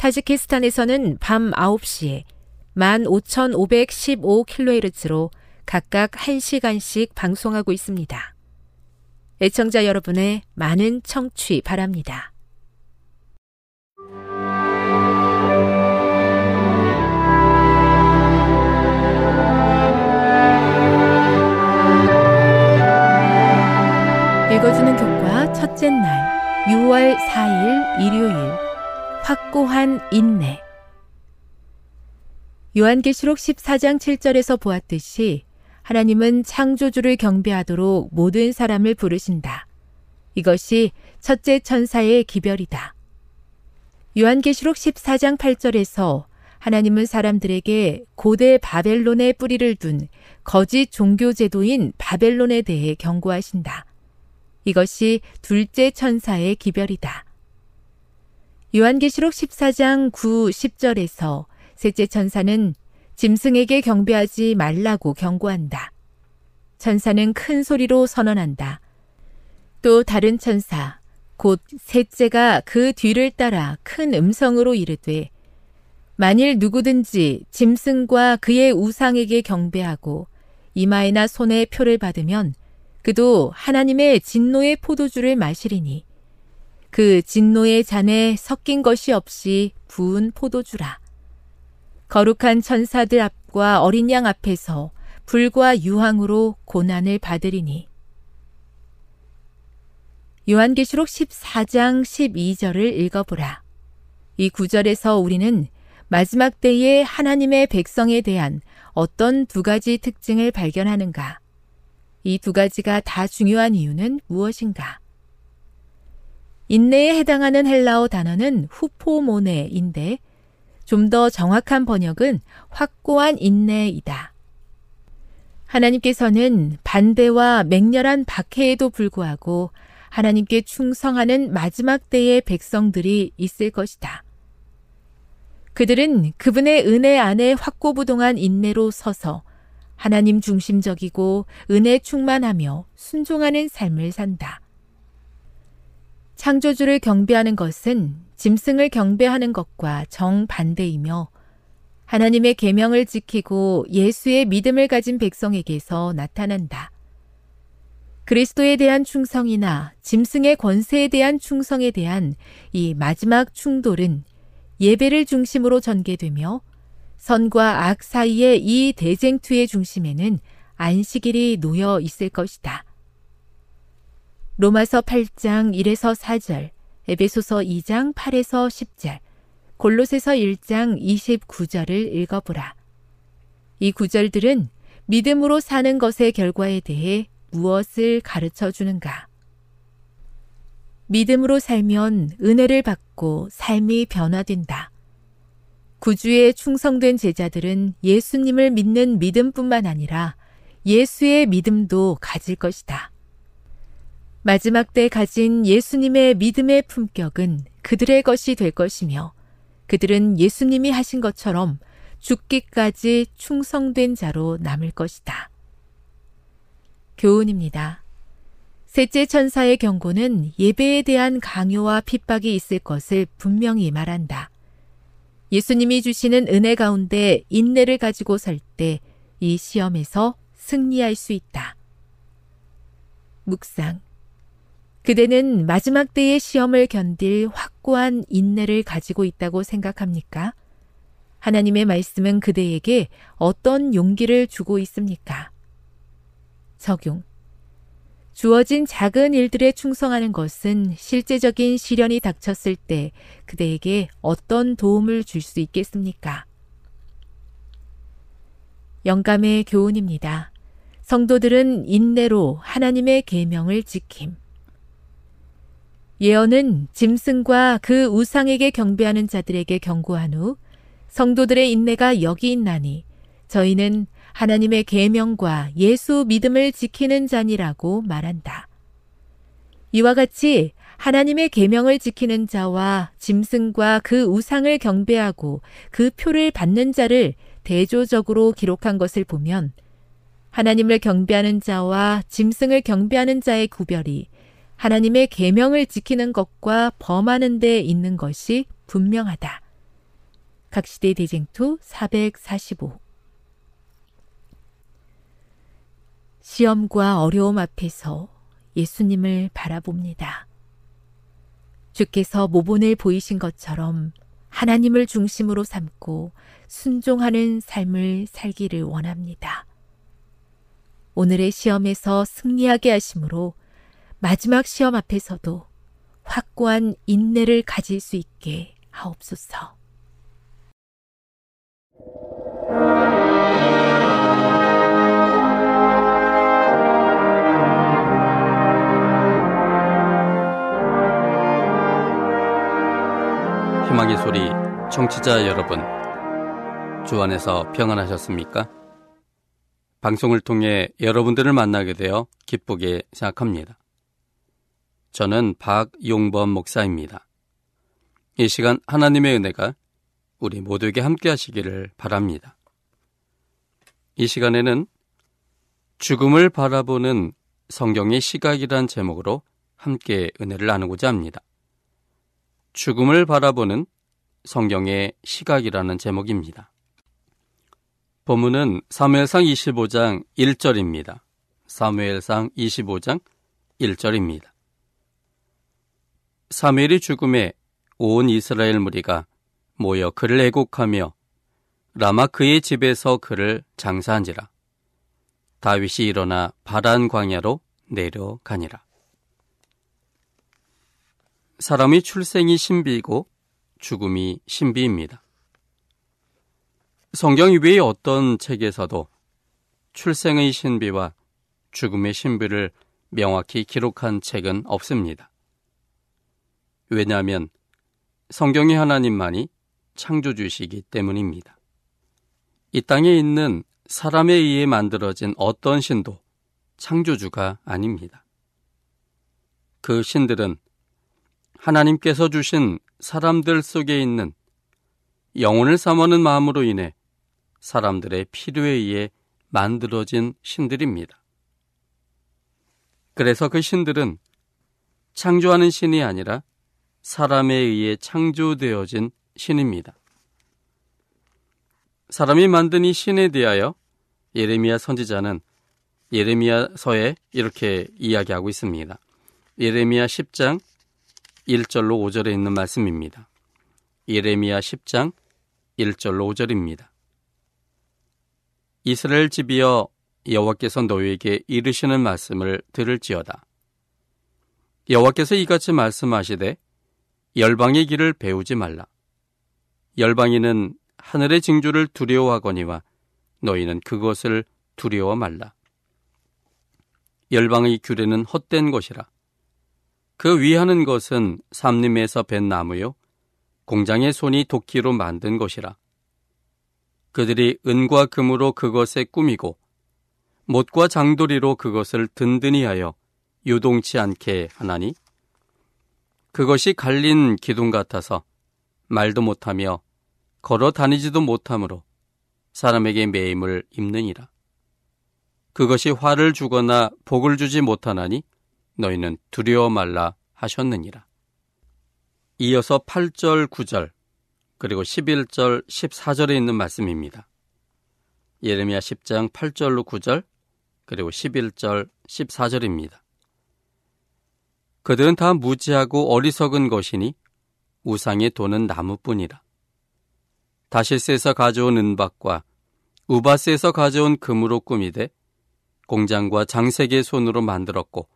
타지키스탄에서는 밤 9시에 15,515kHz로 각각 1시간씩 방송하고 있습니다. 애청자 여러분의 많은 청취 바랍니다. 읽어주는 교과 첫째 날 6월 4일 일요일 확고한 인내 요한계시록 14장 7절에서 보았듯이 하나님은 창조주를 경배하도록 모든 사람을 부르신다. 이것이 첫째 천사의 기별이다. 요한계시록 14장 8절에서 하나님은 사람들에게 고대 바벨론의 뿌리를 둔 거짓 종교 제도인 바벨론에 대해 경고하신다. 이것이 둘째 천사의 기별이다. 요한계시록 14장 9, 10절에서 셋째 천사는 짐승에게 경배하지 말라고 경고한다. 천사는 큰 소리로 선언한다. 또 다른 천사, 곧 셋째가 그 뒤를 따라 큰 음성으로 이르되, 만일 누구든지 짐승과 그의 우상에게 경배하고 이마에나 손에 표를 받으면 그도 하나님의 진노의 포도주를 마시리니 그 진노의 잔에 섞인 것이 없이 부은 포도주라. 거룩한 천사들 앞과 어린 양 앞에서 불과 유황으로 고난을 받으리니. 요한계시록 14장 12절을 읽어보라. 이 구절에서 우리는 마지막 때의 하나님의 백성에 대한 어떤 두 가지 특징을 발견하는가? 이 두 가지가 다 중요한 이유는 무엇인가? 인내에 해당하는 헬라어 단어는 후포모네인데 좀 더 정확한 번역은 확고한 인내이다. 하나님께서는 반대와 맹렬한 박해에도 불구하고 하나님께 충성하는 마지막 때의 백성들이 있을 것이다. 그들은 그분의 은혜 안에 확고부동한 인내로 서서 하나님 중심적이고 은혜 충만하며 순종하는 삶을 산다. 창조주를 경배하는 것은 짐승을 경배하는 것과 정반대이며 하나님의 계명을 지키고 예수의 믿음을 가진 백성에게서 나타난다. 그리스도에 대한 충성이나 짐승의 권세에 대한 충성에 대한 이 마지막 충돌은 예배를 중심으로 전개되며 선과 악 사이의 이 대쟁투의 중심에는 안식일이 놓여 있을 것이다. 로마서 8장 1에서 4절, 에베소서 2장 8에서 10절, 골로새서 1장 29절을 읽어보라. 이 구절들은 믿음으로 사는 것의 결과에 대해 무엇을 가르쳐 주는가? 믿음으로 살면 은혜를 받고 삶이 변화된다. 구주에 충성된 제자들은 예수님을 믿는 믿음뿐만 아니라 예수의 믿음도 가질 것이다. 마지막 때 가진 예수님의 믿음의 품격은 그들의 것이 될 것이며 그들은 예수님이 하신 것처럼 죽기까지 충성된 자로 남을 것이다. 교훈입니다. 셋째 천사의 경고는 예배에 대한 강요와 핍박이 있을 것을 분명히 말한다. 예수님이 주시는 은혜 가운데 인내를 가지고 설때이 시험에서 승리할 수 있다. 묵상. 그대는 마지막 때의 시험을 견딜 확고한 인내를 가지고 있다고 생각합니까? 하나님의 말씀은 그대에게 어떤 용기를 주고 있습니까? 적용. 주어진 작은 일들에 충성하는 것은 실제적인 시련이 닥쳤을 때 그대에게 어떤 도움을 줄 수 있겠습니까? 영감의 교훈입니다. 성도들은 인내로 하나님의 계명을 지킴. 예언은 짐승과 그 우상에게 경배하는 자들에게 경고한 후 성도들의 인내가 여기 있나니 저희는 하나님의 계명과 예수 믿음을 지키는 자니라고 말한다. 이와 같이 하나님의 계명을 지키는 자와 짐승과 그 우상을 경배하고 그 표를 받는 자를 대조적으로 기록한 것을 보면 하나님을 경배하는 자와 짐승을 경배하는 자의 구별이 하나님의 계명을 지키는 것과 범하는 데 있는 것이 분명하다. 각시대 대쟁투 445 시험과 어려움 앞에서 예수님을 바라봅니다. 주께서 모본을 보이신 것처럼 하나님을 중심으로 삼고 순종하는 삶을 살기를 원합니다. 오늘의 시험에서 승리하게 하심으로 마지막 시험 앞에서도 확고한 인내를 가질 수 있게 하옵소서. 희망의 소리 청취자 여러분 주 안에서 평안하셨습니까? 방송을 통해 여러분들을 만나게 되어 기쁘게 생각합니다. 저는 박용범 목사입니다. 이 시간 하나님의 은혜가 우리 모두에게 함께 하시기를 바랍니다. 이 시간에는 죽음을 바라보는 성경의 시각이란 제목으로 함께 은혜를 나누고자 합니다. 죽음을 바라보는 성경의 시각이라는 제목입니다. 본문은 사무엘상 25장 1절입니다. 사무엘상 25장 1절입니다. 사무엘이 죽음에 온 이스라엘 무리가 모여 그를 애곡하며 라마 그의 집에서 그를 장사한지라. 다윗이 일어나 바란 광야로 내려가니라. 사람의 출생이 신비이고 죽음이 신비입니다. 성경 이외의 어떤 책에서도 출생의 신비와 죽음의 신비를 명확히 기록한 책은 없습니다. 왜냐하면 성경의 하나님만이 창조주시기 때문입니다. 이 땅에 있는 사람에 의해 만들어진 어떤 신도 창조주가 아닙니다. 그 신들은 하나님께서 주신 사람들 속에 있는 영혼을 삼어는 마음으로 인해 사람들의 필요에 의해 만들어진 신들입니다. 그래서 그 신들은 창조하는 신이 아니라 사람에 의해 창조되어진 신입니다. 사람이 만든 이 신에 대하여 예레미야 선지자는 예레미야서에 이렇게 이야기하고 있습니다. 예레미야 10장 1절로 5절에 있는 말씀입니다. 예레미야 10장 1절로 5절입니다. 이스라엘 집이여 여호와께서 너희에게 이르시는 말씀을 들을지어다. 여호와께서 이같이 말씀하시되 열방의 길을 배우지 말라. 열방이는 하늘의 징조를 두려워하거니와 너희는 그것을 두려워 말라. 열방의 규례는 헛된 것이라. 그 위하는 것은 삼림에서 벤 나무요 공장의 손이 도끼로 만든 것이라. 그들이 은과 금으로 그것에 꾸미고 못과 장도리로 그것을 든든히 하여 유동치 않게 하나니 그것이 갈린 기둥 같아서 말도 못하며 걸어 다니지도 못하므로 사람에게 매임을 입느니라. 그것이 화를 주거나 복을 주지 못하나니 너희는 두려워 말라 하셨느니라. 이어서 8절, 9절, 그리고 11절, 14절에 있는 말씀입니다. 예레미야 10장 8절로 9절, 그리고 11절, 14절입니다. 그들은 다 무지하고 어리석은 것이니 우상의 돈은 나무뿐이라. 다시스에서 가져온 은박과 우바스에서 가져온 금으로 꾸미되 공장과 장색의 손으로 만들었고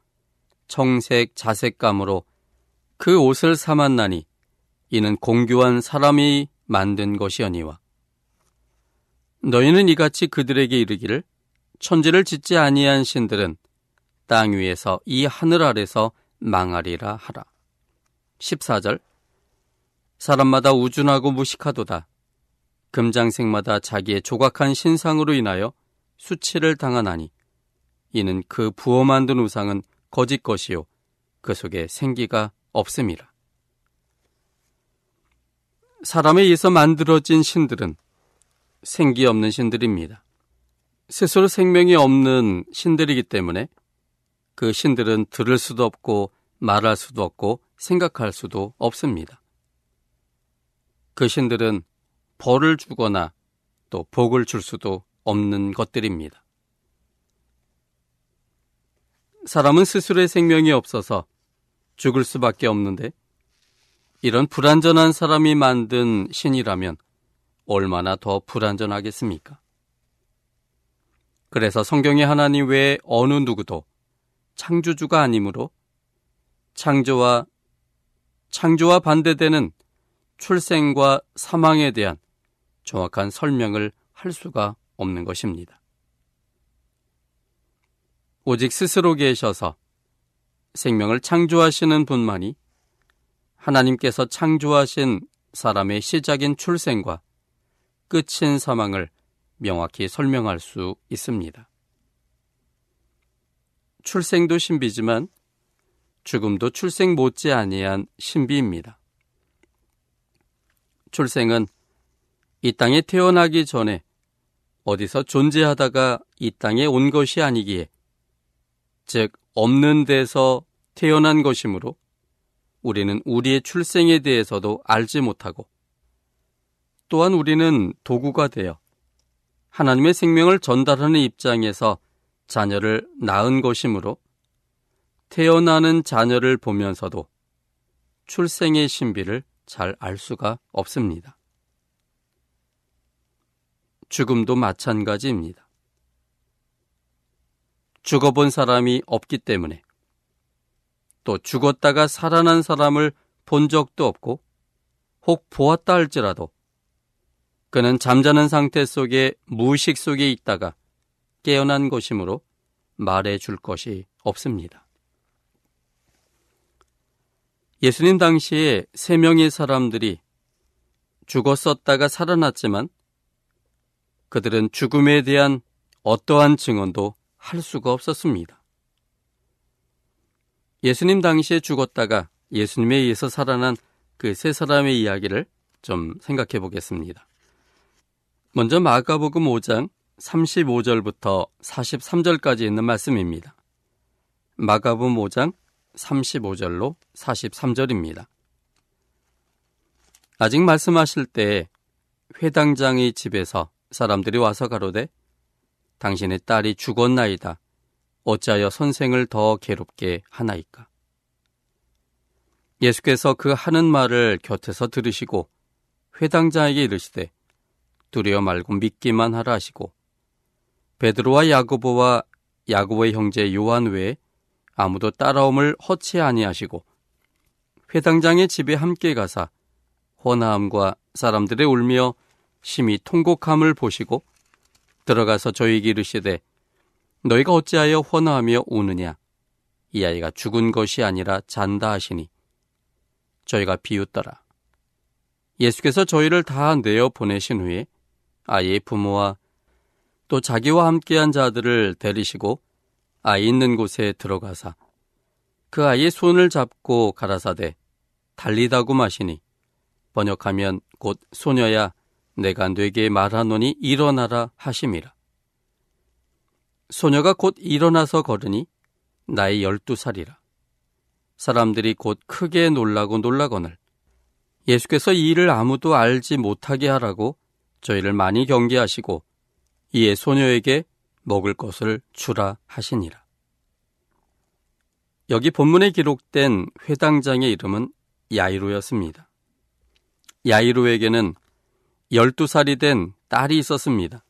청색 자색감으로 그 옷을 삼았나니 이는 공교한 사람이 만든 것이oni와 너희는 이같이 그들에게 이르기를 천지를 짓지 아니한 신들은 땅 위에서 이 하늘 아래서 망하리라 하라. 14절 사람마다 우준하고 무식하도다. 금장색마다 자기의 조각한 신상으로 인하여 수치를 당하나니 이는 그 부어 만든 우상은 거짓 것이요 그 속에 생기가 없음이라. 사람에 의해서 만들어진 신들은 생기 없는 신들입니다. 스스로 생명이 없는 신들이기 때문에 그 신들은 들을 수도 없고 말할 수도 없고 생각할 수도 없습니다. 그 신들은 벌을 주거나 또 복을 줄 수도 없는 것들입니다. 사람은 스스로의 생명이 없어서 죽을 수밖에 없는데 이런 불완전한 사람이 만든 신이라면 얼마나 더 불완전하겠습니까? 그래서 성경의 하나님 외에 어느 누구도 창조주가 아니므로 창조와 창조와 반대되는 출생과 사망에 대한 정확한 설명을 할 수가 없는 것입니다. 오직 스스로 계셔서 생명을 창조하시는 분만이 하나님께서 창조하신 사람의 시작인 출생과 끝인 사망을 명확히 설명할 수 있습니다. 출생도 신비지만 죽음도 출생 못지 아니한 신비입니다. 출생은 이 땅에 태어나기 전에 어디서 존재하다가 이 땅에 온 것이 아니기에 즉 없는 데서 태어난 것이므로 우리는 우리의 출생에 대해서도 알지 못하고 또한 우리는 도구가 되어 하나님의 생명을 전달하는 입장에서 자녀를 낳은 것이므로 태어나는 자녀를 보면서도 출생의 신비를 잘 알 수가 없습니다. 죽음도 마찬가지입니다. 죽어본 사람이 없기 때문에 또 죽었다가 살아난 사람을 본 적도 없고 혹 보았다 할지라도 그는 잠자는 상태 속에 무의식 속에 있다가 깨어난 것이므로 말해 줄 것이 없습니다. 예수님 당시에 세 명의 사람들이 죽었었다가 살아났지만 그들은 죽음에 대한 어떠한 증언도 할 수가 없었습니다. 예수님 당시에 죽었다가 예수님에 의해서 살아난 그 세 사람의 이야기를 좀 생각해 보겠습니다. 먼저 마가복음 5장 35절부터 43절까지 있는 말씀입니다. 마가복음 5장 35절로 43절입니다. 아직 말씀하실 때 회당장의 집에서 사람들이 와서 가로되 당신의 딸이 죽었나이다. 어찌하여 선생을 더 괴롭게 하나이까? 예수께서 그 하는 말을 곁에서 들으시고 회당자에게 이르시되 두려워 말고 믿기만 하라 하시고 베드로와 야고보와 야고보의 형제 요한 외에 아무도 따라옴을 허치 아니하시고 회당장의 집에 함께 가사 호나함과 사람들의 울며 심히 통곡함을 보시고 들어가서 저희에게 이르시되 너희가 어찌하여 환호하며 우느냐 이 아이가 죽은 것이 아니라 잔다 하시니 저희가 비웃더라. 예수께서 저희를 다 내어 보내신 후에 아이의 부모와 또 자기와 함께한 자들을 데리시고 아이 있는 곳에 들어가사 그 아이의 손을 잡고 가라사대 달리다고 마시니 번역하면 곧 소녀야 내가 뇌게 말하노니 일어나라 하심이라. 소녀가 곧 일어나서 걸으니 나이 열두 살이라. 사람들이 곧 크게 놀라고 놀라거늘 예수께서 이 일을 아무도 알지 못하게 하라고 저희를 많이 경계하시고 이에 소녀에게 먹을 것을 주라 하시니라. 여기 본문에 기록된 회당장의 이름은 야이로였습니다. 야이로에게는 12살이 된 딸이 있었습니다.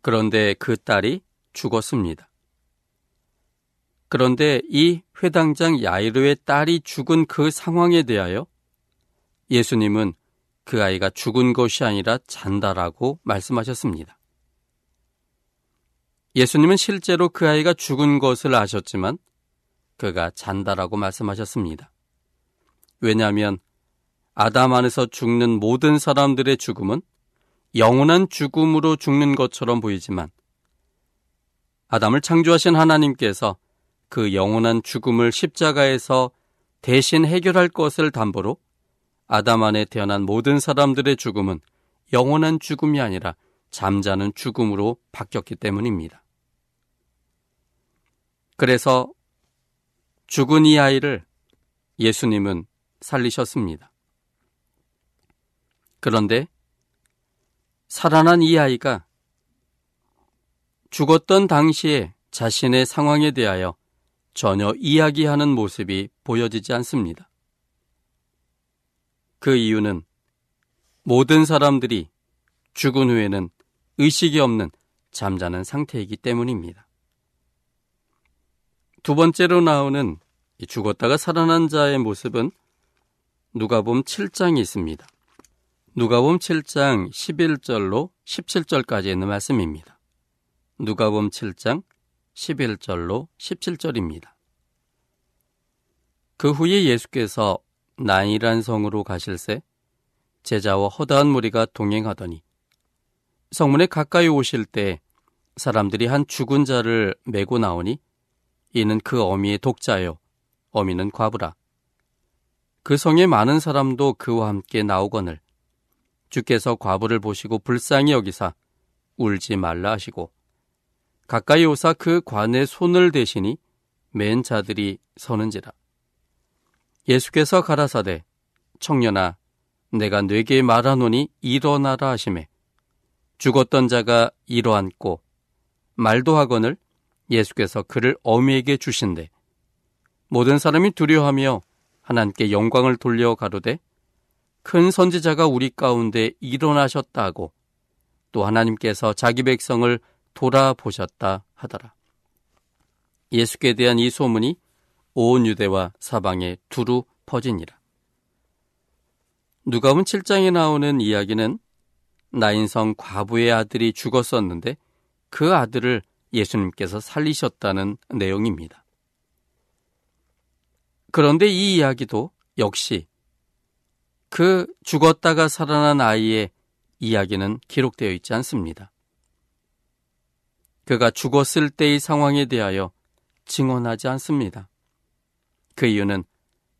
그런데 그 딸이 죽었습니다. 그런데 이 회당장 야이로의 딸이 죽은 그 상황에 대하여 예수님은 그 아이가 죽은 것이 아니라 잔다라고 말씀하셨습니다. 예수님은 실제로 그 아이가 죽은 것을 아셨지만 그가 잔다라고 말씀하셨습니다. 왜냐하면 아담 안에서 죽는 모든 사람들의 죽음은 영원한 죽음으로 죽는 것처럼 보이지만 아담을 창조하신 하나님께서 그 영원한 죽음을 십자가에서 대신 해결할 것을 담보로 아담 안에 태어난 모든 사람들의 죽음은 영원한 죽음이 아니라 잠자는 죽음으로 바뀌었기 때문입니다. 그래서 죽은 이 아이를 예수님은 살리셨습니다. 그런데 살아난 이 아이가 죽었던 당시에 자신의 상황에 대하여 전혀 이야기하는 모습이 보여지지 않습니다. 그 이유는 모든 사람들이 죽은 후에는 의식이 없는 잠자는 상태이기 때문입니다. 두 번째로 나오는 죽었다가 살아난 자의 모습은 누가복음 7장이 있습니다. 누가복음 7장 11절로 17절까지 있는 말씀입니다. 누가복음 7장 11절로 17절입니다. 그 후에 예수께서 나인이란 성으로 가실새 제자와 허다한 무리가 동행하더니 성문에 가까이 오실 때 사람들이 한 죽은 자를 메고 나오니 이는 그 어미의 독자요. 어미는 과부라. 그 성에 많은 사람도 그와 함께 나오거늘. 주께서 과부를 보시고 불쌍히 여기사 울지 말라 하시고 가까이 오사 그 관에 손을 대시니 맨 자들이 서는지라. 예수께서 가라사대 청년아 내가 네게 말하노니 일어나라 하심에 죽었던 자가 일어앉고 말도 하거늘 예수께서 그를 어미에게 주신대 모든 사람이 두려워하며 하나님께 영광을 돌려 가로되 큰 선지자가 우리 가운데 일어나셨다고 또 하나님께서 자기 백성을 돌아보셨다 하더라. 예수께 대한 이 소문이 온 유대와 사방에 두루 퍼지니라. 누가복음 7장에 나오는 이야기는 나인성 과부의 아들이 죽었었는데 그 아들을 예수님께서 살리셨다는 내용입니다. 그런데 이 이야기도 역시 그 죽었다가 살아난 아이의 이야기는 기록되어 있지 않습니다. 그가 죽었을 때의 상황에 대하여 증언하지 않습니다. 그 이유는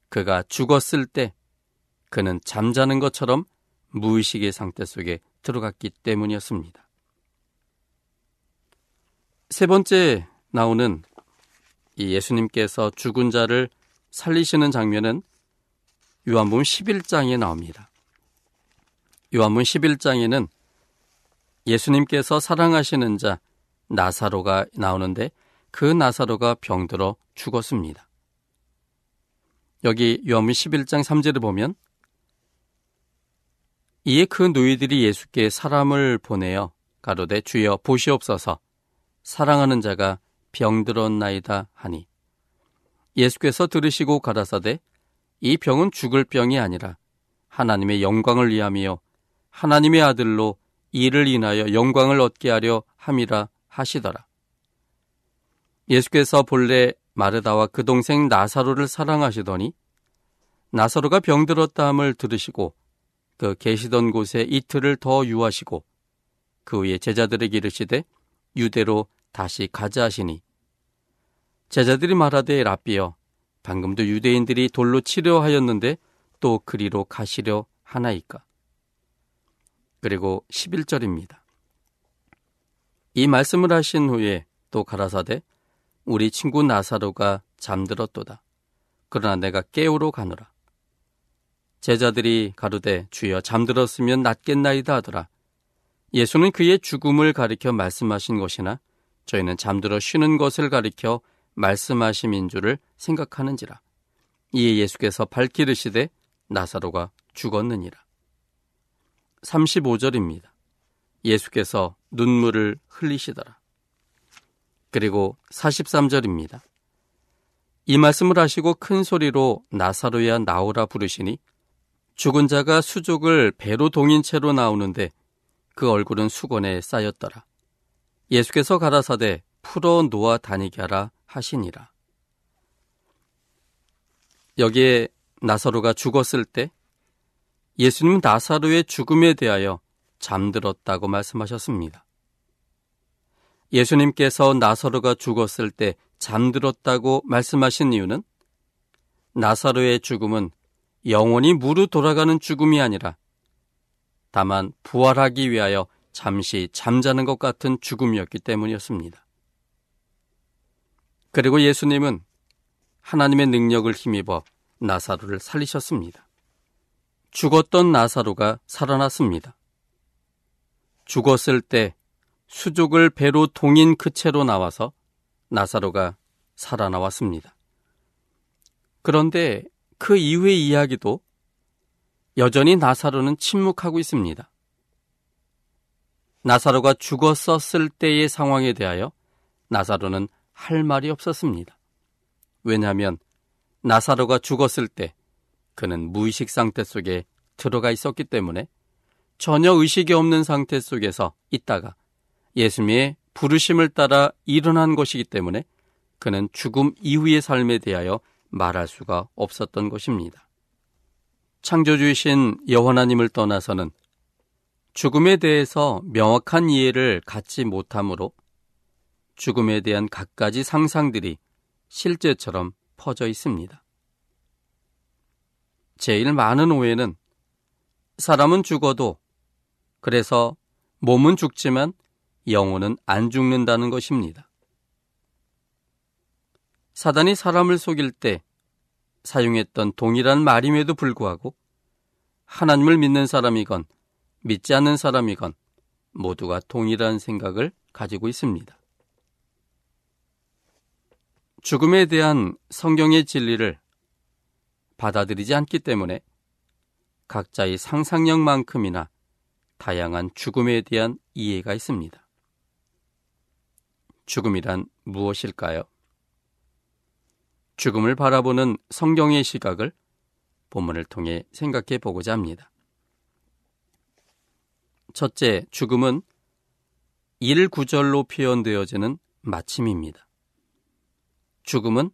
그가 죽었을 때 그는 잠자는 것처럼 무의식의 상태 속에 들어갔기 때문이었습니다. 세 번째 나오는 이 예수님께서 죽은 자를 살리시는 장면은 요한복음 11장에 나옵니다. 요한복음 11장에는 예수님께서 사랑하시는 자 나사로가 나오는데 그 나사로가 병들어 죽었습니다. 여기 요한복음 11장 3절을 보면 이에 그 누이들이 예수께 사람을 보내어 가로되 주여 보시옵소서 사랑하는 자가 병들었나이다 하니 예수께서 들으시고 가라사대 이 병은 죽을 병이 아니라 하나님의 영광을 위함이요 하나님의 아들로 이를 인하여 영광을 얻게 하려 함이라 하시더라. 예수께서 본래 마르다와 그 동생 나사로를 사랑하시더니 나사로가 병들었다 함을 들으시고 그 계시던 곳에 이틀을 더 유하시고 그 후에 제자들에게 이르시되 유대로 다시 가자 하시니 제자들이 말하되 라비어 방금도 유대인들이 돌로 치려 하였는데 또 그리로 가시려 하나이까 그리고 11절입니다. 이 말씀을 하신 후에 또 가라사대 우리 친구 나사로가 잠들었도다. 그러나 내가 깨우러 가노라. 제자들이 가로되 주여 잠들었으면 낫겠나이다 하더라. 예수는 그의 죽음을 가리켜 말씀하신 것이나 저희는 잠들어 쉬는 것을 가리켜 말씀하심인 줄을 생각하는지라. 이에 예수께서 밝히르시되 나사로가 죽었느니라. 35절입니다. 예수께서 눈물을 흘리시더라. 그리고 43절입니다. 이 말씀을 하시고 큰 소리로 나사로야 나오라 부르시니 죽은 자가 수족을 배로 동인 채로 나오는데 그 얼굴은 수건에 쌓였더라. 예수께서 가라사대 풀어 놓아 다니게 하라 하시니라. 여기에 나사로가 죽었을 때 예수님 나사로의 죽음에 대하여 잠들었다고 말씀하셨습니다. 예수님께서 나사로가 죽었을 때 잠들었다고 말씀하신 이유는 나사로의 죽음은 영원히 무르 돌아가는 죽음이 아니라 다만 부활하기 위하여 잠시 잠자는 것 같은 죽음이었기 때문이었습니다. 그리고 예수님은 하나님의 능력을 힘입어 나사로를 살리셨습니다. 죽었던 나사로가 살아났습니다. 죽었을 때 수족을 배로 동인 그 채로 나와서 나사로가 살아나왔습니다. 그런데 그 이후의 이야기도 여전히 나사로는 침묵하고 있습니다. 나사로가 죽었었을 때의 상황에 대하여 나사로는 할 말이 없었습니다. 왜냐하면 나사로가 죽었을 때 그는 무의식 상태 속에 들어가 있었기 때문에 전혀 의식이 없는 상태 속에서 있다가 예수님의 부르심을 따라 일어난 것이기 때문에 그는 죽음 이후의 삶에 대하여 말할 수가 없었던 것입니다. 창조주이신 여호나님을 떠나서는 죽음에 대해서 명확한 이해를 갖지 못하므로 죽음에 대한 갖가지 상상들이 실제처럼 퍼져 있습니다. 제일 많은 오해는 사람은 죽어도 그래서 몸은 죽지만 영혼은 안 죽는다는 것입니다. 사단이 사람을 속일 때 사용했던 동일한 말임에도 불구하고 하나님을 믿는 사람이건 믿지 않는 사람이건 모두가 동일한 생각을 가지고 있습니다. 죽음에 대한 성경의 진리를 받아들이지 않기 때문에 각자의 상상력만큼이나 다양한 죽음에 대한 이해가 있습니다. 죽음이란 무엇일까요? 죽음을 바라보는 성경의 시각을 본문을 통해 생각해 보고자 합니다. 첫째, 죽음은 1구절로 표현되어지는 마침입니다. 죽음은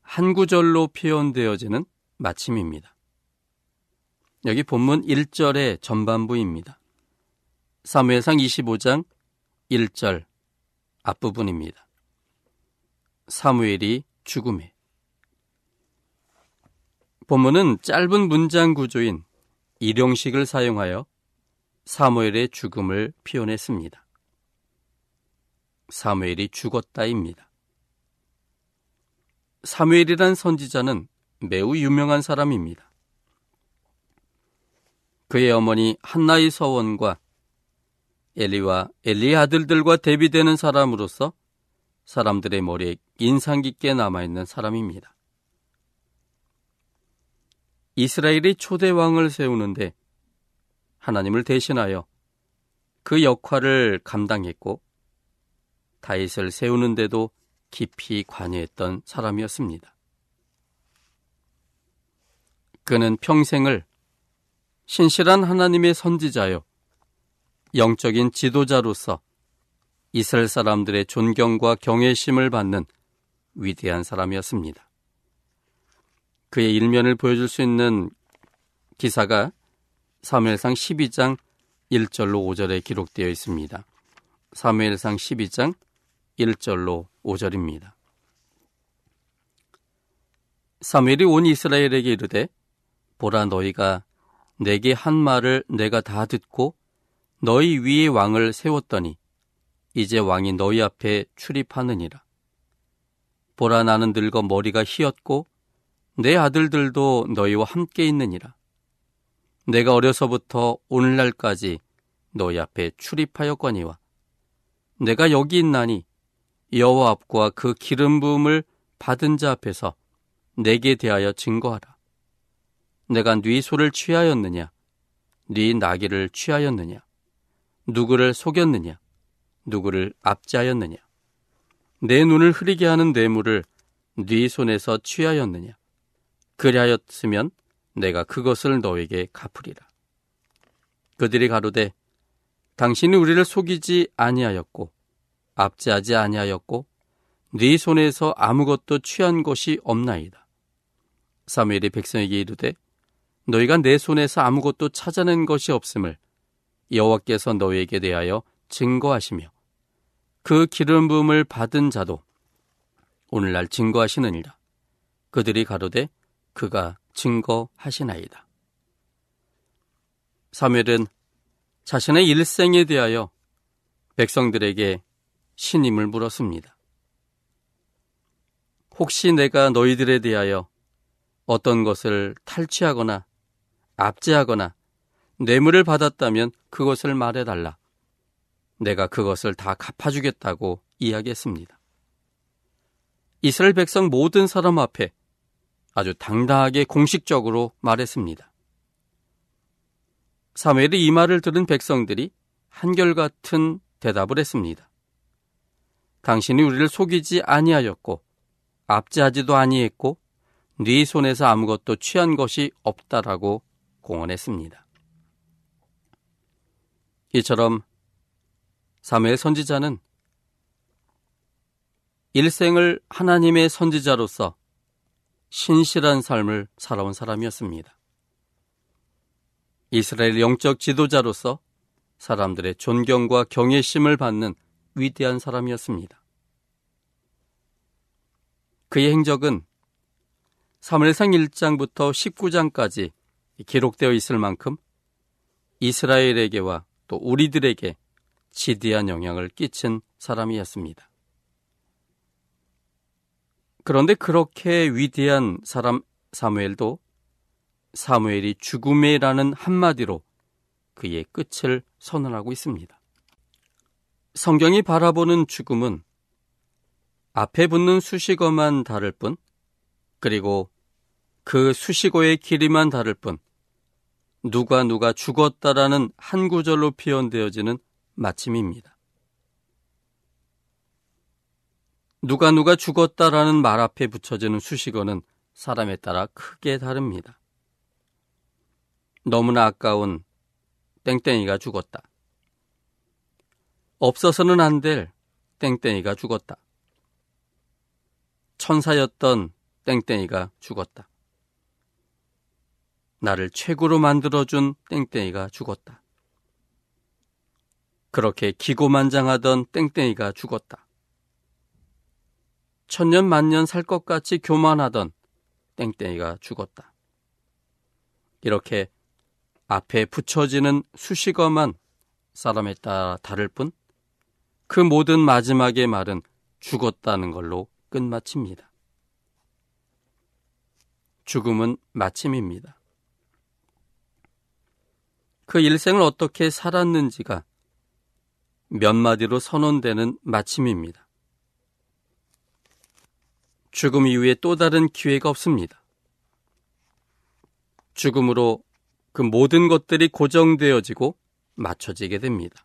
한 구절로 표현되어지는 마침입니다. 여기 본문 1절의 전반부입니다. 사무엘상 25장 1절 앞부분입니다. 사무엘이 죽음에 본문은 짧은 문장 구조인 일용식을 사용하여 사무엘의 죽음을 표현했습니다. 사무엘이 죽었다입니다. 사무엘이란 선지자는 매우 유명한 사람입니다. 그의 어머니 한나의 서원과 엘리와 엘리의 아들들과 대비되는 사람으로서 사람들의 머리에 인상 깊게 남아있는 사람입니다. 이스라엘의 초대 왕을 세우는데 하나님을 대신하여 그 역할을 감당했고 다윗을 세우는데도 깊이 관여했던 사람이었습니다. 그는 평생을 신실한 하나님의 선지자요 영적인 지도자로서 이스라엘 사람들의 존경과 경외심을 받는 위대한 사람이었습니다. 그의 일면을 보여줄 수 있는 기사가 사무엘상 12장 1절로 5절에 기록되어 있습니다. 사무엘상 12장 1절로 5절입니다. 사무엘이 온 이스라엘에게 이르되 보라 너희가 내게 한 말을 내가 다 듣고 너희 위에 왕을 세웠더니 이제 왕이 너희 앞에 출입하느니라. 보라 나는 늙어 머리가 희었고 내 아들들도 너희와 함께 있느니라. 내가 어려서부터 오늘날까지 너희 앞에 출입하였거니와 내가 여기 있나니 여호와 앞과 그 기름 부음을 받은 자 앞에서 내게 대하여 증거하라. 내가 네 소를 취하였느냐? 네 나귀를 취하였느냐? 누구를 속였느냐? 누구를 압제하였느냐? 내 눈을 흐리게 하는 뇌물을 네 손에서 취하였느냐? 그리하였으면 내가 그것을 너에게 갚으리라. 그들이 가로되 당신이 우리를 속이지 아니하였고 압제하지 아니하였고 네 손에서 아무것도 취한 것이 없나이다. 사무엘이 백성에게 이르되 너희가 내 손에서 아무것도 찾아낸 것이 없음을 여호와께서 너희에게 대하여 증거하시며 그 기름 부음을 받은 자도 오늘날 증거하시느니라. 그들이 가로되 그가 증거하시나이다. 사무엘은 자신의 일생에 대하여 백성들에게 신임을 물었습니다. 혹시 내가 너희들에 대하여 어떤 것을 탈취하거나 압제하거나 뇌물을 받았다면 그것을 말해달라. 내가 그것을 다 갚아주겠다고 이야기했습니다. 이스라엘 백성 모든 사람 앞에 아주 당당하게 공식적으로 말했습니다. 사무엘이 이 말을 들은 백성들이 한결같은 대답을 했습니다. 당신이 우리를 속이지 아니하였고 압제하지도 아니했고 네 손에서 아무것도 취한 것이 없다라고 공언했습니다. 이처럼 사무엘 선지자는 일생을 하나님의 선지자로서 신실한 삶을 살아온 사람이었습니다. 이스라엘 영적 지도자로서 사람들의 존경과 경외심을 받는 위대한 사람이었습니다. 그의 행적은 사무엘상 1장부터 19장까지 기록되어 있을 만큼 이스라엘에게와 또 우리들에게 지대한 영향을 끼친 사람이었습니다. 그런데 그렇게 위대한 사람 사무엘도 사무엘이 죽음이라는 한마디로 그의 끝을 선언하고 있습니다. 성경이 바라보는 죽음은 앞에 붙는 수식어만 다를 뿐, 그리고 그 수식어의 길이만 다를 뿐, 누가 누가 죽었다라는 한 구절로 표현되어지는 마침입니다. 누가 누가 죽었다라는 말 앞에 붙여지는 수식어는 사람에 따라 크게 다릅니다. 너무나 아까운 땡땡이가 죽었다. 없어서는 안 될 땡땡이가 죽었다. 천사였던 땡땡이가 죽었다. 나를 최고로 만들어준 땡땡이가 죽었다. 그렇게 기고만장하던 땡땡이가 죽었다. 천년 만년 살 것 같이 교만하던 땡땡이가 죽었다. 이렇게 앞에 붙여지는 수식어만 사람에 따라 다를 뿐 그 모든 마지막의 말은 죽었다는 걸로 끝마칩니다. 죽음은 마침입니다. 그 일생을 어떻게 살았는지가 몇 마디로 선언되는 마침입니다. 죽음 이후에 또 다른 기회가 없습니다. 죽음으로 그 모든 것들이 고정되어지고 맞춰지게 됩니다.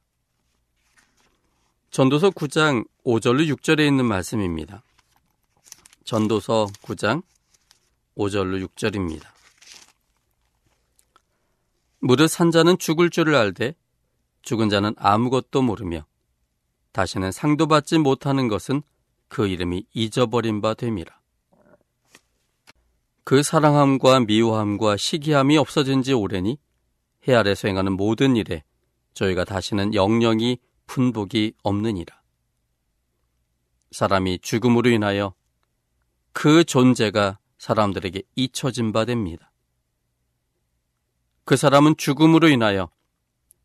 전도서 9장 5절로 6절에 있는 말씀입니다. 전도서 9장 5절로 6절입니다. 무릇 산 자는 죽을 줄을 알되 죽은 자는 아무것도 모르며 다시는 상도 받지 못하는 것은 그 이름이 잊어버린 바 됨이라. 그 사랑함과 미워함과 시기함이 없어진 지 오래니 해 아래서 행하는 모든 일에 저희가 다시는 영영이 분복이 없느니라. 사람이 죽음으로 인하여 그 존재가 사람들에게 잊혀진 바 됩니다. 그 사람은 죽음으로 인하여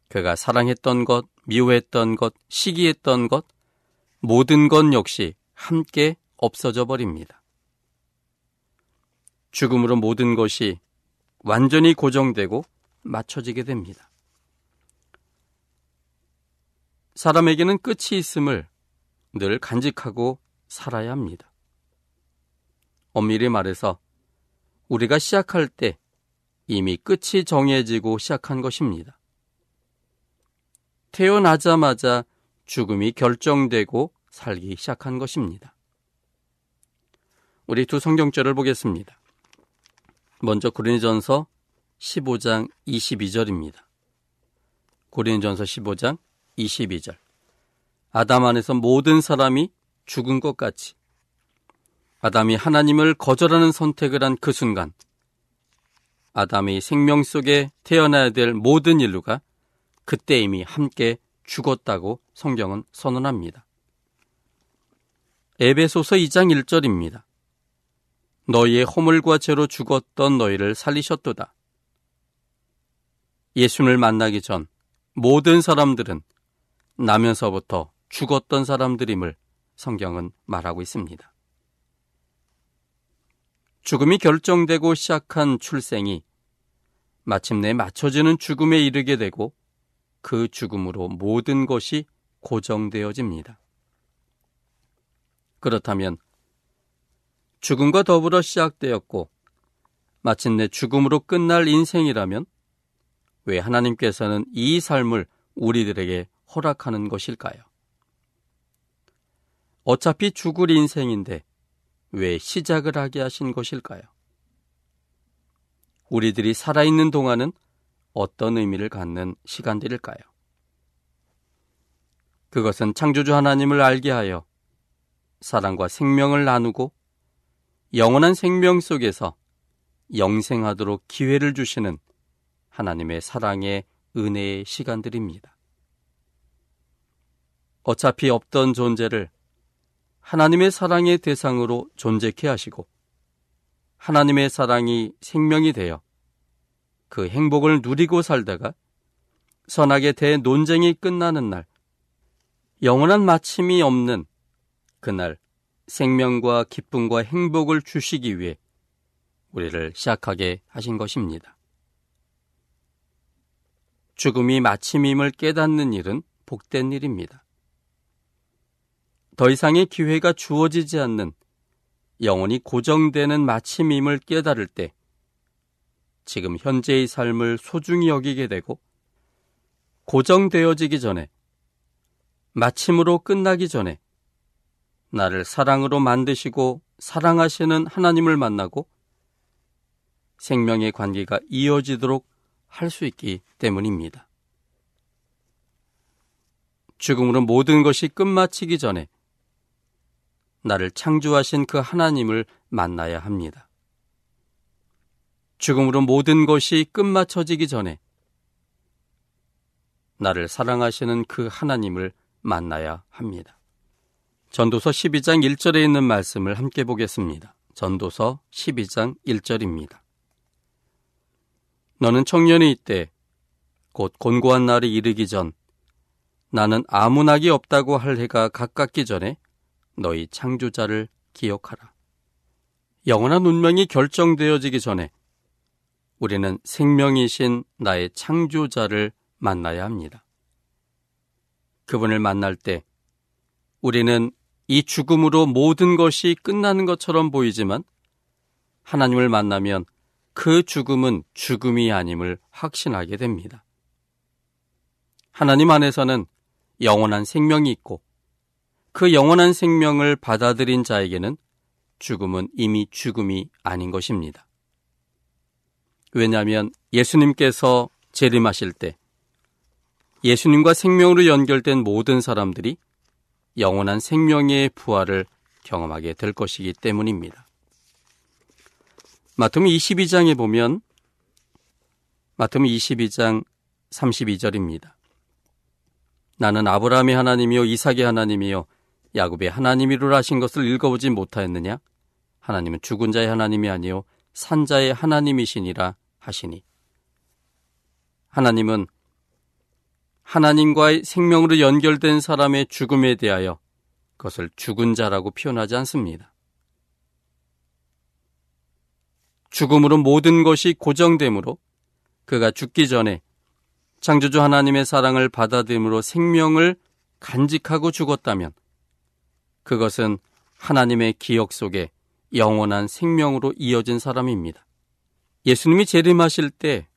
그가 사랑했던 것, 미워했던 것, 시기했던 것, 모든 것 역시 함께 없어져 버립니다. 죽음으로 모든 것이 완전히 고정되고 맞춰지게 됩니다. 사람에게는 끝이 있음을 늘 간직하고 살아야 합니다. 엄밀히 말해서 우리가 시작할 때 이미 끝이 정해지고 시작한 것입니다. 태어나자마자 죽음이 결정되고 살기 시작한 것입니다. 우리 두 성경절을 보겠습니다. 먼저 고린전서 15장 22절입니다. 고린전서 15장 22절. 아담 안에서 모든 사람이 죽은 것 같이 아담이 하나님을 거절하는 선택을 한 그 순간 아담이 생명 속에 태어나야 될 모든 인류가 그때 이미 함께 죽었다고 성경은 선언합니다. 에베소서 2장 1절입니다. 너희의 허물과 죄로 죽었던 너희를 살리셨도다. 예수를 만나기 전 모든 사람들은 나면서부터 죽었던 사람들임을 성경은 말하고 있습니다. 죽음이 결정되고 시작한 출생이 마침내 맞춰지는 죽음에 이르게 되고 그 죽음으로 모든 것이 고정되어집니다. 그렇다면 죽음과 더불어 시작되었고 마침내 죽음으로 끝날 인생이라면 왜 하나님께서는 이 삶을 우리들에게 허락하는 것일까요? 어차피 죽을 인생인데 왜 시작을 하게 하신 것일까요? 우리들이 살아있는 동안은 어떤 의미를 갖는 시간들일까요? 그것은 창조주 하나님을 알게 하여 사랑과 생명을 나누고 영원한 생명 속에서 영생하도록 기회를 주시는 하나님의 사랑의 은혜의 시간들입니다. 어차피 없던 존재를 하나님의 사랑의 대상으로 존재케 하시고 하나님의 사랑이 생명이 되어 그 행복을 누리고 살다가 선악의 대논쟁이 끝나는 날 영원한 마침이 없는 그날 생명과 기쁨과 행복을 주시기 위해 우리를 시작하게 하신 것입니다. 죽음이 마침임을 깨닫는 일은 복된 일입니다. 더 이상의 기회가 주어지지 않는 영원히 고정되는 마침임을 깨달을 때 지금 현재의 삶을 소중히 여기게 되고 고정되어지기 전에 마침으로 끝나기 전에 나를 사랑으로 만드시고 사랑하시는 하나님을 만나고 생명의 관계가 이어지도록 할 수 있기 때문입니다. 죽음으로 모든 것이 끝마치기 전에 나를 창조하신 그 하나님을 만나야 합니다. 죽음으로 모든 것이 끝마쳐지기 전에 나를 사랑하시는 그 하나님을 만나야 합니다. 전도서 12장 1절에 있는 말씀을 함께 보겠습니다. 전도서 12장 1절입니다. 너는 청년이 이때 곧 곤고한 날이 이르기 전 나는 아무 낙이 없다고 할 해가 가깝기 전에 너희 창조자를 기억하라. 영원한 운명이 결정되어지기 전에 우리는 생명이신 나의 창조자를 만나야 합니다. 그분을 만날 때 우리는 이 죽음으로 모든 것이 끝나는 것처럼 보이지만 하나님을 만나면 그 죽음은 죽음이 아님을 확신하게 됩니다. 하나님 안에서는 영원한 생명이 있고 그 영원한 생명을 받아들인 자에게는 죽음은 이미 죽음이 아닌 것입니다. 왜냐하면 예수님께서 재림하실 때 예수님과 생명으로 연결된 모든 사람들이 영원한 생명의 부활을 경험하게 될 것이기 때문입니다. 마태음 22장에 보면 마태음 22장 32절입니다. 나는 아브라함의 하나님이요 이삭의 하나님이요 야곱의 하나님이로 하신 것을 읽어보지 못하였느냐? 하나님은 죽은 자의 하나님이 아니요 산자의 하나님이시니라 하시니 하나님은 하나님과의 생명으로 연결된 사람의 죽음에 대하여 그것을 죽은 자라고 표현하지 않습니다. 죽음으로 모든 것이 고정되므로 그가 죽기 전에 창조주 하나님의 사랑을 받아들임으로 생명을 간직하고 죽었다면 그것은 하나님의 기억 속에 영원한 생명으로 이어진 사람입니다. 예수님이 재림하실 때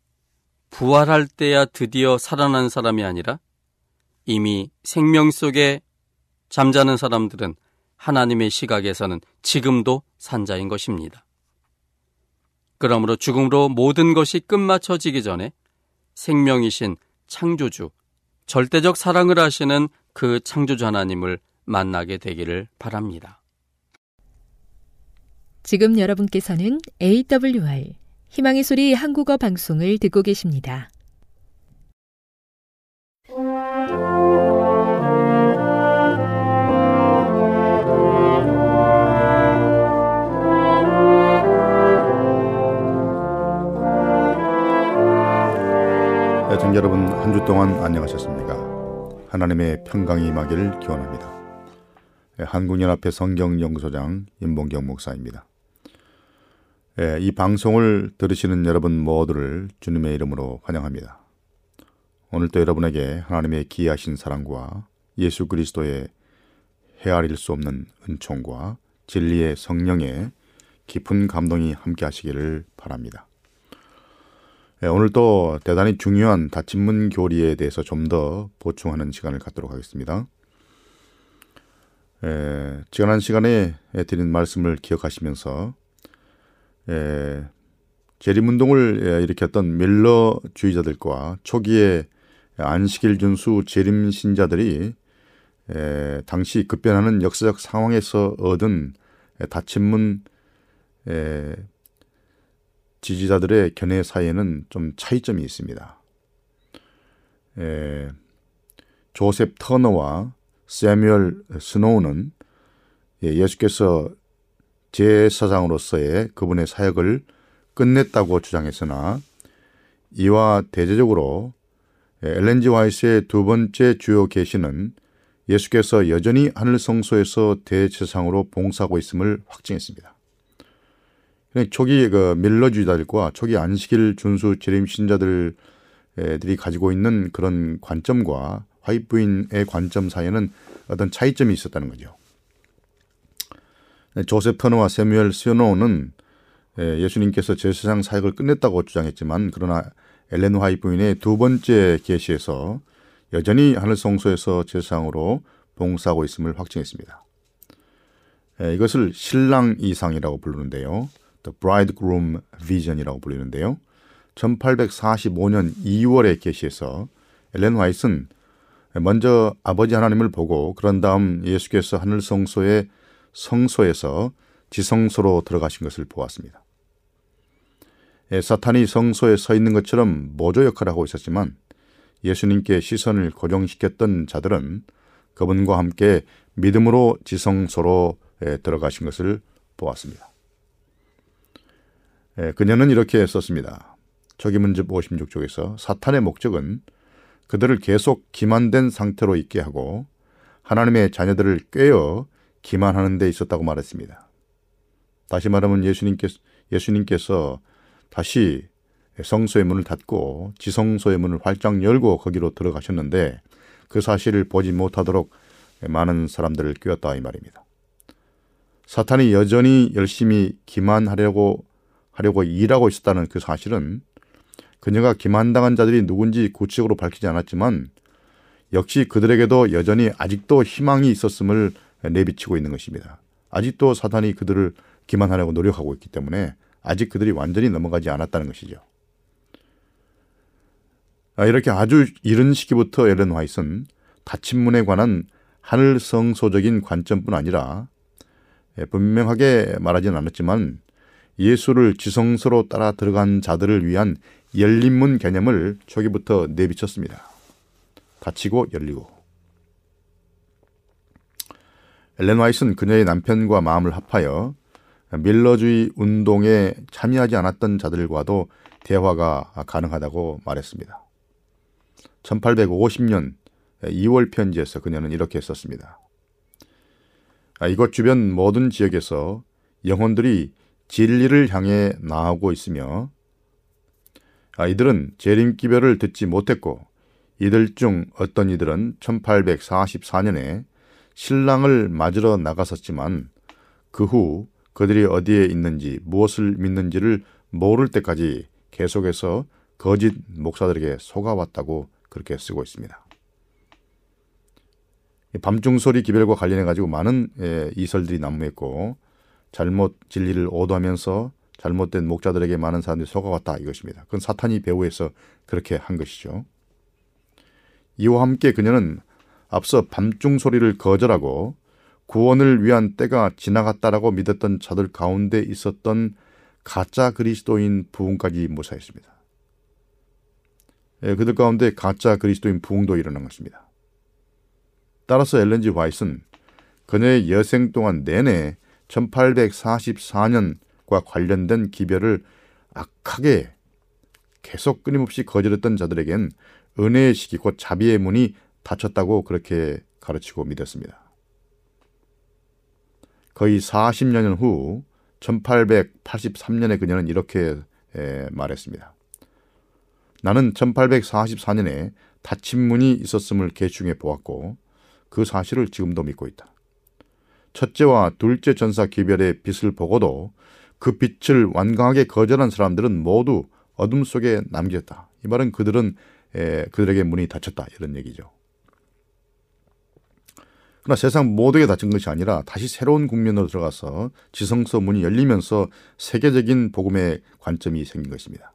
부활할 때야 드디어 살아난 사람이 아니라 이미 생명 속에 잠자는 사람들은 하나님의 시각에서는 지금도 산자인 것입니다. 그러므로 죽음으로 모든 것이 끝마쳐지기 전에 생명이신 창조주, 절대적 사랑을 하시는 그 창조주 하나님을 만나게 되기를 바랍니다. 지금 여러분께서는 AWR 희망의 소리 한국어 방송을 듣고 계십니다. 애청 여러분 한 주 동안 안녕하셨습니까? 하나님의 평강이 임하기를 기원합니다. 한국연합회 성경연구소장 임봉경 목사입니다. 예, 이 방송을 들으시는 여러분 모두를 주님의 이름으로 환영합니다. 오늘도 여러분에게 하나님의 기이하신 사랑과 예수 그리스도의 헤아릴 수 없는 은총과 진리의 성령의 깊은 감동이 함께 하시기를 바랍니다. 예, 오늘도 대단히 중요한 다친문 교리에 대해서 좀 더 보충하는 시간을 갖도록 하겠습니다. 예, 지난 시간에 드린 말씀을 기억하시면서 예, 재림운동을 예, 일으켰던 밀러주의자들과 초기에 안식일 준수 재림 신자들이 예, 당시 급변하는 역사적 상황에서 얻은 다친문 예, 지지자들의 견해 사이에는 좀 차이점이 있습니다. 예, 조셉 터너와 세뮤얼 스노우는 예, 예수께서 제사장으로서의 그분의 사역을 끝냈다고 주장했으나 이와 대제적으로 엘렌지 와이스의 두 번째 주요 계시는 예수께서 여전히 하늘 성소에서 대제사장으로 봉사하고 있음을 확증했습니다. 초기 그 밀러주의자들과 초기 안식일 준수 재림 신자들이 가지고 있는 그런 관점과 화이트부인의 관점 사이에는 어떤 차이점이 있었다는 거죠. 터너와 세뮤엘 스노는 예수님께서 제사장 사역을 끝냈다고 주장했지만 그러나 엘렌 화이 부인의 두 번째 계시에서 여전히 하늘 성소에서 제사장으로 봉사하고 있음을 확증했습니다. 이것을 신랑 이상이라고 부르는데요. The Bridegroom Vision이라고 불리는데요. 1845년 2월의 계시에서 엘렌 화이트는 먼저 아버지 하나님을 보고 그런 다음 예수께서 하늘 성소에 성소에서 지성소로 들어가신 것을 보았습니다. 예, 사탄이 성소에 서 있는 것처럼 모조 역할을 하고 있었지만 예수님께 시선을 고정시켰던 자들은 그분과 함께 믿음으로 지성소로 예, 들어가신 것을 보았습니다. 예, 그녀는 이렇게 썼습니다. 초기문집 56쪽에서 사탄의 목적은 그들을 계속 기만된 상태로 있게 하고 하나님의 자녀들을 꿰어 기만하는 데 있었다고 말했습니다. 다시 말하면 예수님께서, 예수님께서 다시 성소의 문을 닫고 지성소의 문을 활짝 열고 거기로 들어가셨는데 그 사실을 보지 못하도록 많은 사람들을 끼웠다 이 말입니다. 사탄이 여전히 열심히 기만하려고 하려고 일하고 있었다는 그 사실은 그녀가 기만당한 자들이 누군지 구체적으로 밝히지 않았지만 역시 그들에게도 여전히 아직도 희망이 있었음을 내비치고 있는 것입니다. 아직도 사탄이 그들을 기만하려고 노력하고 있기 때문에 아직 그들이 완전히 넘어가지 않았다는 것이죠. 아, 이렇게 아주 이른 시기부터 엘렌 화이트는 다친문에 관한 하늘 성소적인 관점뿐 아니라 예, 분명하게 말하지는 않았지만 예수를 지성소로 따라 들어간 자들을 위한 열린문 개념을 초기부터 내비쳤습니다. 닫히고 열리고. 엘렌 와이스는 그녀의 남편과 마음을 합하여 밀러주의 운동에 참여하지 않았던 자들과도 대화가 가능하다고 말했습니다. 1850년 2월 편지에서 그녀는 이렇게 썼습니다. 아, 이곳 주변 모든 지역에서 영혼들이 진리를 향해 나아오고 있으며 아, 이들은 재림기별을 듣지 못했고 이들 중 어떤 이들은 1844년에 신랑을 맞으러 나갔었지만 그 후 그들이 어디에 있는지 무엇을 믿는지를 모를 때까지 계속해서 거짓 목사들에게 속아왔다고 그렇게 쓰고 있습니다. 밤중 소리 기별과 관련해 가지고 많은 예, 이설들이 난무했고 잘못 진리를 오도하면서 잘못된 목자들에게 많은 사람들이 속아왔다 이것입니다. 그건 사탄이 배후에서 그렇게 한 것이죠. 이와 함께 그녀는 앞서 밤중 소리를 거절하고 구원을 위한 때가 지나갔다라고 믿었던 자들 가운데 있었던 가짜 그리스도인 부흥까지 모사했습니다. 예, 그들 가운데 가짜 그리스도인 부흥도 일어난 것입니다. 따라서 엘렌지 화이트는 그녀의 여생 동안 내내 1844년과 관련된 기별을 악하게 계속 끊임없이 거절했던 자들에겐 은혜의 시기 곧 자비의 문이 닫혔다고 그렇게 가르치고 믿었습니다. 거의 40년 후 1883년에 그녀는 이렇게 말했습니다. 나는 1844년에 닫힌 문이 있었음을 개중해 보았고 그 사실을 지금도 믿고 있다. 첫째와 둘째 전사 기별의 빛을 보고도 그 빛을 완강하게 거절한 사람들은 모두 어둠 속에 남겼다. 이 말은 그들은 에, 그들에게 문이 닫혔다 이런 얘기죠. 그러나 세상 모두에 닫힌 것이 아니라 다시 새로운 국면으로 들어가서 지성서 문이 열리면서 세계적인 복음의 관점이 생긴 것입니다.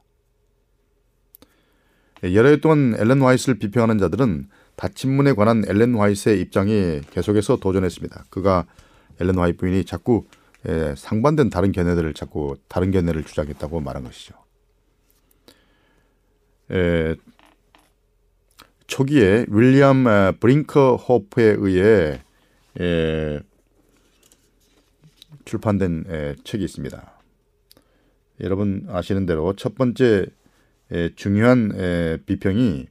여러 해 동안 엘렌 화이트를 비평하는 자들은 닫힌 문에 관한 엘렌 화이트의 입장에 계속해서 도전했습니다. 그가 엘렌 화이트 부인이 자꾸 에, 상반된 다른 견해들을 자꾸 다른 견해를 주장했다고 말한 것이죠. 에, 초기에 윌리엄 브링커 호프에 의해 에, 출판된 에, 책이 있습니다. 여러분 아시는 대로 첫 번째 에, 중요한 에, 비평이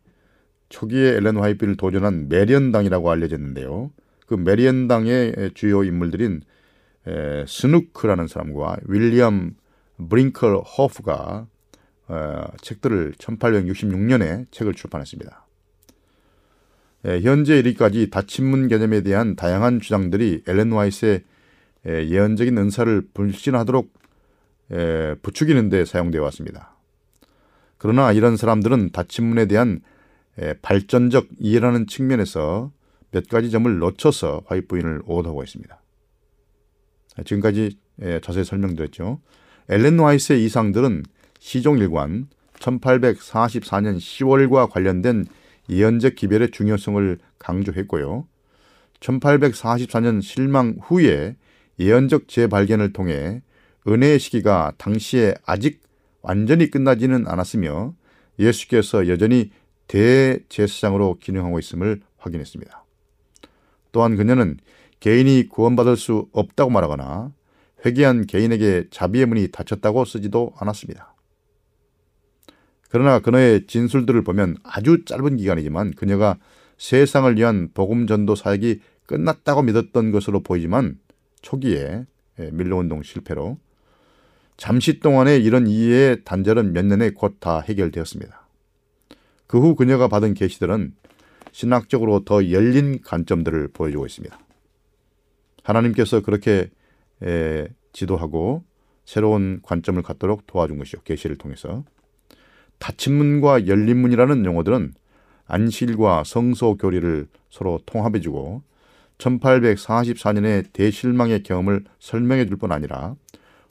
초기에 엘렌 화이트를 도전한 메리언당이라고 알려졌는데요. 그 메리언당의 주요 인물들인 에, 스누크라는 사람과 윌리엄 브링커 호프가 어, 책들을 1866년에 책을 출판했습니다. 에, 현재 이르기까지 닫힌문 개념에 대한 다양한 주장들이 엘렌 화이트의 에, 예언적인 은사를 불신하도록 에, 부추기는 데 사용되어 왔습니다. 그러나 이런 사람들은 닫힌문에 대한 에, 발전적 이해라는 측면에서 몇 가지 점을 놓쳐서 화이트 부인을 오도하고 있습니다. 지금까지 자세히 설명드렸죠. 엘렌 와이스의 이상들은 시종일관 1844년 10월과 관련된 예언적 기별의 중요성을 강조했고요. 1844년 실망 후에 예언적 재발견을 통해 은혜의 시기가 당시에 아직 완전히 끝나지는 않았으며 예수께서 여전히 대제사장으로 기능하고 있음을 확인했습니다. 또한 그녀는 개인이 구원받을 수 없다고 말하거나 회개한 개인에게 자비의 문이 닫혔다고 쓰지도 않았습니다. 그러나 그녀의 진술들을 보면 아주 짧은 기간이지만 그녀가 세상을 위한 복음 전도 사역이 끝났다고 믿었던 것으로 보이지만 초기에 예, 밀로운동 실패로 잠시 동안의 이런 이해의 단절은 몇 년에 곧 다 해결되었습니다. 그 후 그녀가 받은 계시들은 신학적으로 더 열린 관점들을 보여주고 있습니다. 하나님께서 그렇게 에, 지도하고 새로운 관점을 갖도록 도와준 것이요. 계시를 통해서. 닫힌 문과 열린 문이라는 용어들은 안실과 성소 교리를 서로 통합해주고 1844년의 대실망의 경험을 설명해 줄 뿐 아니라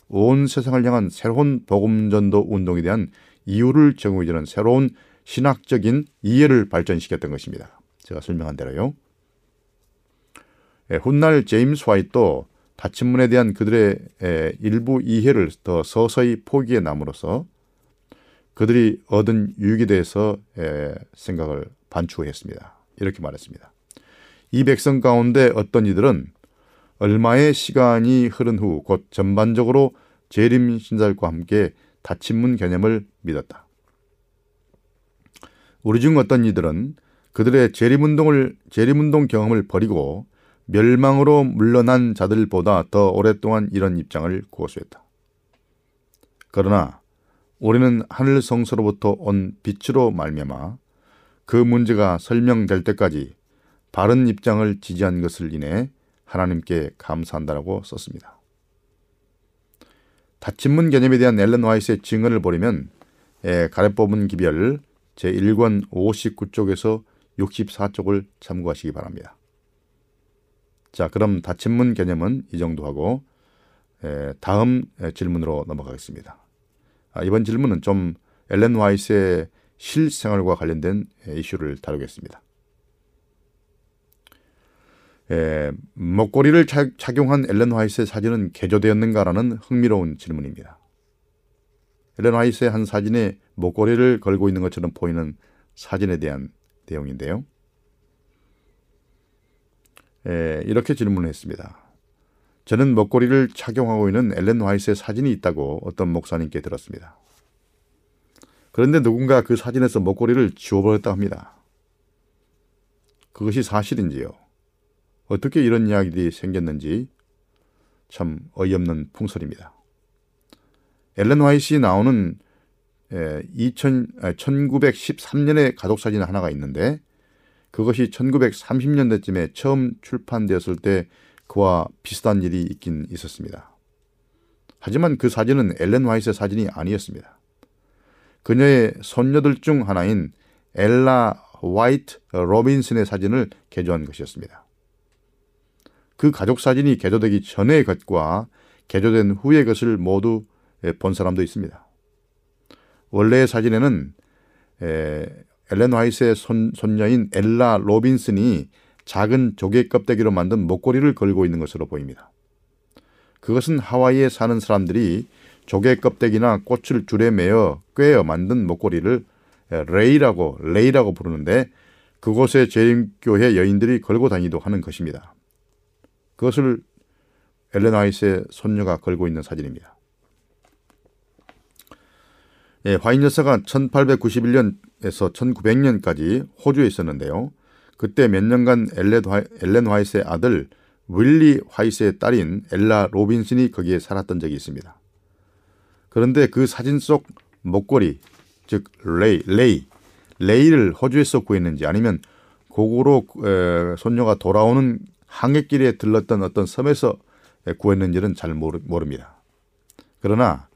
온 세상을 향한 새로운 복음전도 운동에 대한 이유를 제공해주는 새로운 신학적인 이해를 발전시켰던 것입니다. 제가 설명한 대로요. 예, 훗날 제임스 화이트도 다친문에 대한 그들의 예, 일부 이해를 더 서서히 포기해 남으로써 그들이 얻은 유익에 대해서 예, 생각을 반추했습니다. 이렇게 말했습니다. 이 백성 가운데 어떤 이들은 얼마의 시간이 흐른 후 곧 전반적으로 재림 신살과 함께 다친문 개념을 믿었다. 우리 중 어떤 이들은 그들의 재림운동을 재림운동 경험을 버리고 멸망으로 물러난 자들보다 더 오랫동안 이런 입장을 고수했다. 그러나 우리는 하늘 성서로부터 온 빛으로 말미암아 그 문제가 설명될 때까지 바른 입장을 지지한 것을 인해 하나님께 감사한다라고 썼습니다. 닫힌문 개념에 대한 앨런 화이트의 증언을 보려면 예, 가래 뽑은 기별 제1권 59쪽에서 64쪽을 참고하시기 바랍니다. 자, 그럼 닫힌문 개념은 이 정도 하고 에, 다음 질문으로 넘어가겠습니다. 아, 이번 질문은 좀 엘렌 화이트의 실생활과 관련된 이슈를 다루겠습니다. 에, 목걸이를 착용한 엘렌 화이트의 사진은 개조되었는가라는 흥미로운 질문입니다. 엘렌 화이트의 한 사진에 목걸이를 걸고 있는 것처럼 보이는 사진에 대한 내용인데요. 에, 이렇게 질문을 했습니다. 저는 목걸이를 착용하고 있는 엘렌 화이트의 사진이 있다고 어떤 목사님께 들었습니다. 그런데 누군가 그 사진에서 목걸이를 지워버렸다 합니다. 그것이 사실인지요? 어떻게 이런 이야기들이 생겼는지 참 어이없는 풍설입니다. 엘렌 화이트이 나오는 2000, 1913년의 가족사진 하나가 있는데 그것이 1930년대쯤에 처음 출판되었을 때 그와 비슷한 일이 있긴 있었습니다. 하지만 그 사진은 엘렌 화이트의 사진이 아니었습니다. 그녀의 손녀들 중 하나인 엘라 화이트 로빈슨의 사진을 개조한 것이었습니다. 그 가족 사진이 개조되기 전의 것과 개조된 후의 것을 모두 본 사람도 있습니다. 원래의 사진에는 엘렌 화이트의 손, 손녀인 엘라 로빈슨이 작은 조개 껍데기로 만든 목걸이를 걸고 있는 것으로 보입니다. 그것은 하와이에 사는 사람들이 조개 껍데기나 꽃을 줄에 매어 꿰어 만든 목걸이를 레이라고 레이라고 부르는데 그곳의 재림교회 여인들이 걸고 다니기도 하는 것입니다. 그것을 엘렌 화이트의 손녀가 걸고 있는 사진입니다. 예, 화잇 여사가 1891년에서 1900년까지 호주에 있었는데요. 그때 몇 년간 엘렌 화이트의 아들 윌리 화이트의 딸인 엘라 로빈슨이 거기에 살았던 적이 있습니다. 그런데 그 사진 속 목걸이, 즉 레이, 레이, 레이를 호주에서 구했는지 아니면 고국으로 에, 손녀가 돌아오는 항해길에 들렀던 어떤 섬에서 구했는지는 잘 모르, 모릅니다. 그러나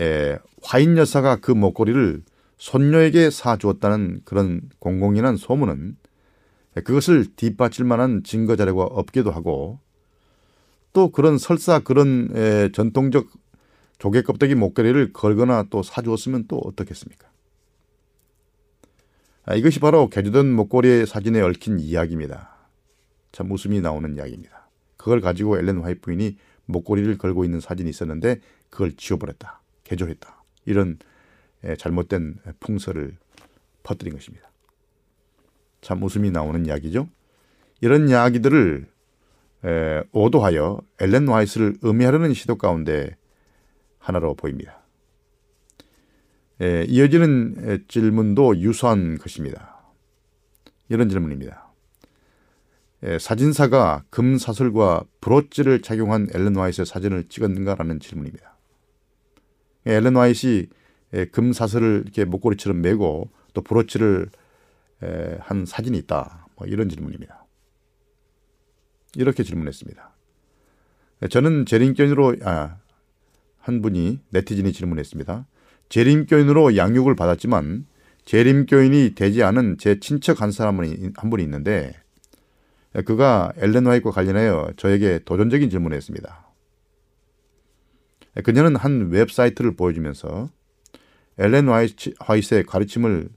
에, 화잇 여사가 그 목걸이를 손녀에게 사주었다는 그런 공공연한 소문은 그것을 뒷받칠 만한 증거 자료가 없기도 하고 또 그런 설사 그런 에, 전통적 조개 껍데기 목걸이를 걸거나 또 사주었으면 또 어떻겠습니까? 아, 이것이 바로 개조된 목걸이의 사진에 얽힌 이야기입니다. 참 웃음이 나오는 이야기입니다. 그걸 가지고 엘렌 화이트 부인이 목걸이를 걸고 있는 사진이 있었는데 그걸 지워버렸다. 개조했다. 이런 잘못된 풍설을 퍼뜨린 것입니다. 참 웃음이 나오는 이야기죠. 이런 이야기들을 오도하여 엘렌 화이트를 음해하려는 시도 가운데 하나로 보입니다. 이어지는 질문도 유사한 것입니다. 이런 질문입니다. 사진사가 금사슬과 브로치를 착용한 엘렌 화이트의 사진을 찍었는가라는 질문입니다. 엘렌 화이트이 금사슬을 이렇게 목걸이처럼 메고 또 브로치를 한 사진이 있다. 뭐 이런 질문입니다. 이렇게 질문했습니다. 저는 재림견으로 아, 한 분이 네티즌이 질문했습니다. 재림교인으로 양육을 받았지만 재림교인이 되지 않은 제 친척 한 사람이 한 분이 있는데 그가 엘렌 화이트와 관련하여 저에게 도전적인 질문을 했습니다. 그녀는 한 웹사이트를 보여주면서 엘렌 화이트의 가르침을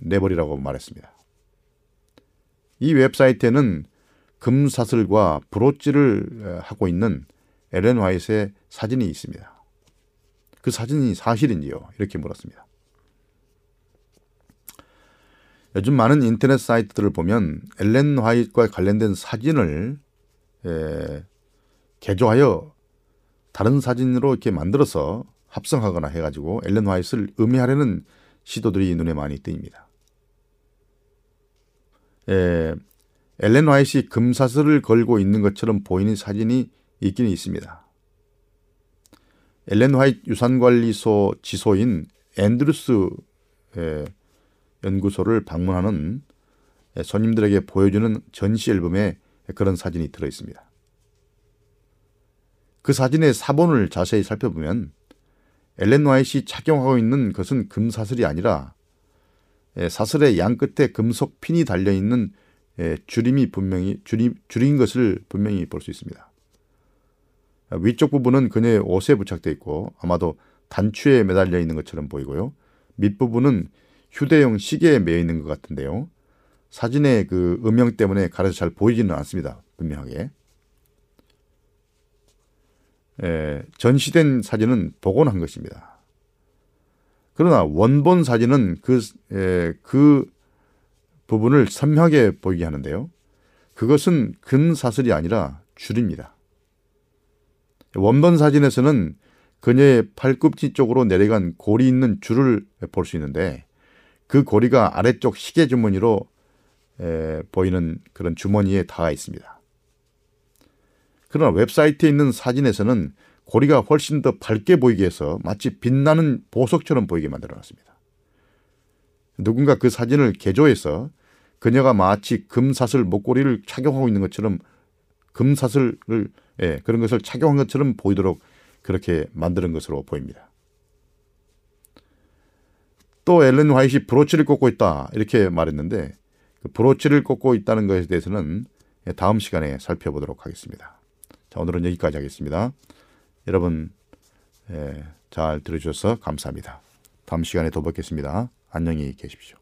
내버리라고 말했습니다. 이 웹사이트에는 금사슬과 브로치를 하고 있는 엘렌 화이트의 사진이 있습니다. 그 사진이 사실인지요? 이렇게 물었습니다. 요즘 많은 인터넷 사이트들을 보면 엘렌 화이트과 관련된 사진을 에, 개조하여 다른 사진으로 이렇게 만들어서 합성하거나 해가지고 엘렌 화이트를 음해하려는 시도들이 눈에 많이 띄입니다. 에, 엘렌 화이트이 금사슬을 걸고 있는 것처럼 보이는 사진이 있기는 있습니다. 엘렌 화이트 유산관리소 지소인 앤드루스 연구소를 방문하는 손님들에게 보여주는 전시 앨범에 그런 사진이 들어 있습니다. 그 사진의 사본을 자세히 살펴보면 엘렌 화이트이 착용하고 있는 것은 금사슬이 아니라 사슬의 양 끝에 금속 핀이 달려 있는 줄임이 분명히 줄임, 줄인 것을 분명히 볼 수 있습니다. 위쪽 부분은 그녀의 옷에 부착되어 있고 아마도 단추에 매달려 있는 것처럼 보이고요. 밑부분은 휴대용 시계에 매여 있는 것 같은데요. 사진의 그 음영 때문에 가려서 잘 보이지는 않습니다. 분명하게. 에, 전시된 사진은 복원한 것입니다. 그러나 원본 사진은 그, 에, 그 부분을 선명하게 보이게 하는데요. 그것은 근사슬이 아니라 줄입니다. 원본 사진에서는 그녀의 팔꿈치 쪽으로 내려간 골이 있는 줄을 볼 수 있는데 그 고리가 아래쪽 시계 주머니로 에, 보이는 그런 주머니에 닿아 있습니다. 그러나 웹사이트에 있는 사진에서는 고리가 훨씬 더 밝게 보이게 해서 마치 빛나는 보석처럼 보이게 만들어 놨습니다. 누군가 그 사진을 개조해서 그녀가 마치 금사슬 목걸이를 착용하고 있는 것처럼 금사슬을 예, 그런 것을 착용한 것처럼 보이도록 그렇게 만드는 것으로 보입니다. 또 엘렌 화이트이 브로치를 꽂고 있다 이렇게 말했는데 그 브로치를 꽂고 있다는 것에 대해서는 다음 시간에 살펴보도록 하겠습니다. 자 오늘은 여기까지 하겠습니다. 여러분 예, 잘 들어주셔서 감사합니다. 다음 시간에 또 뵙겠습니다. 안녕히 계십시오.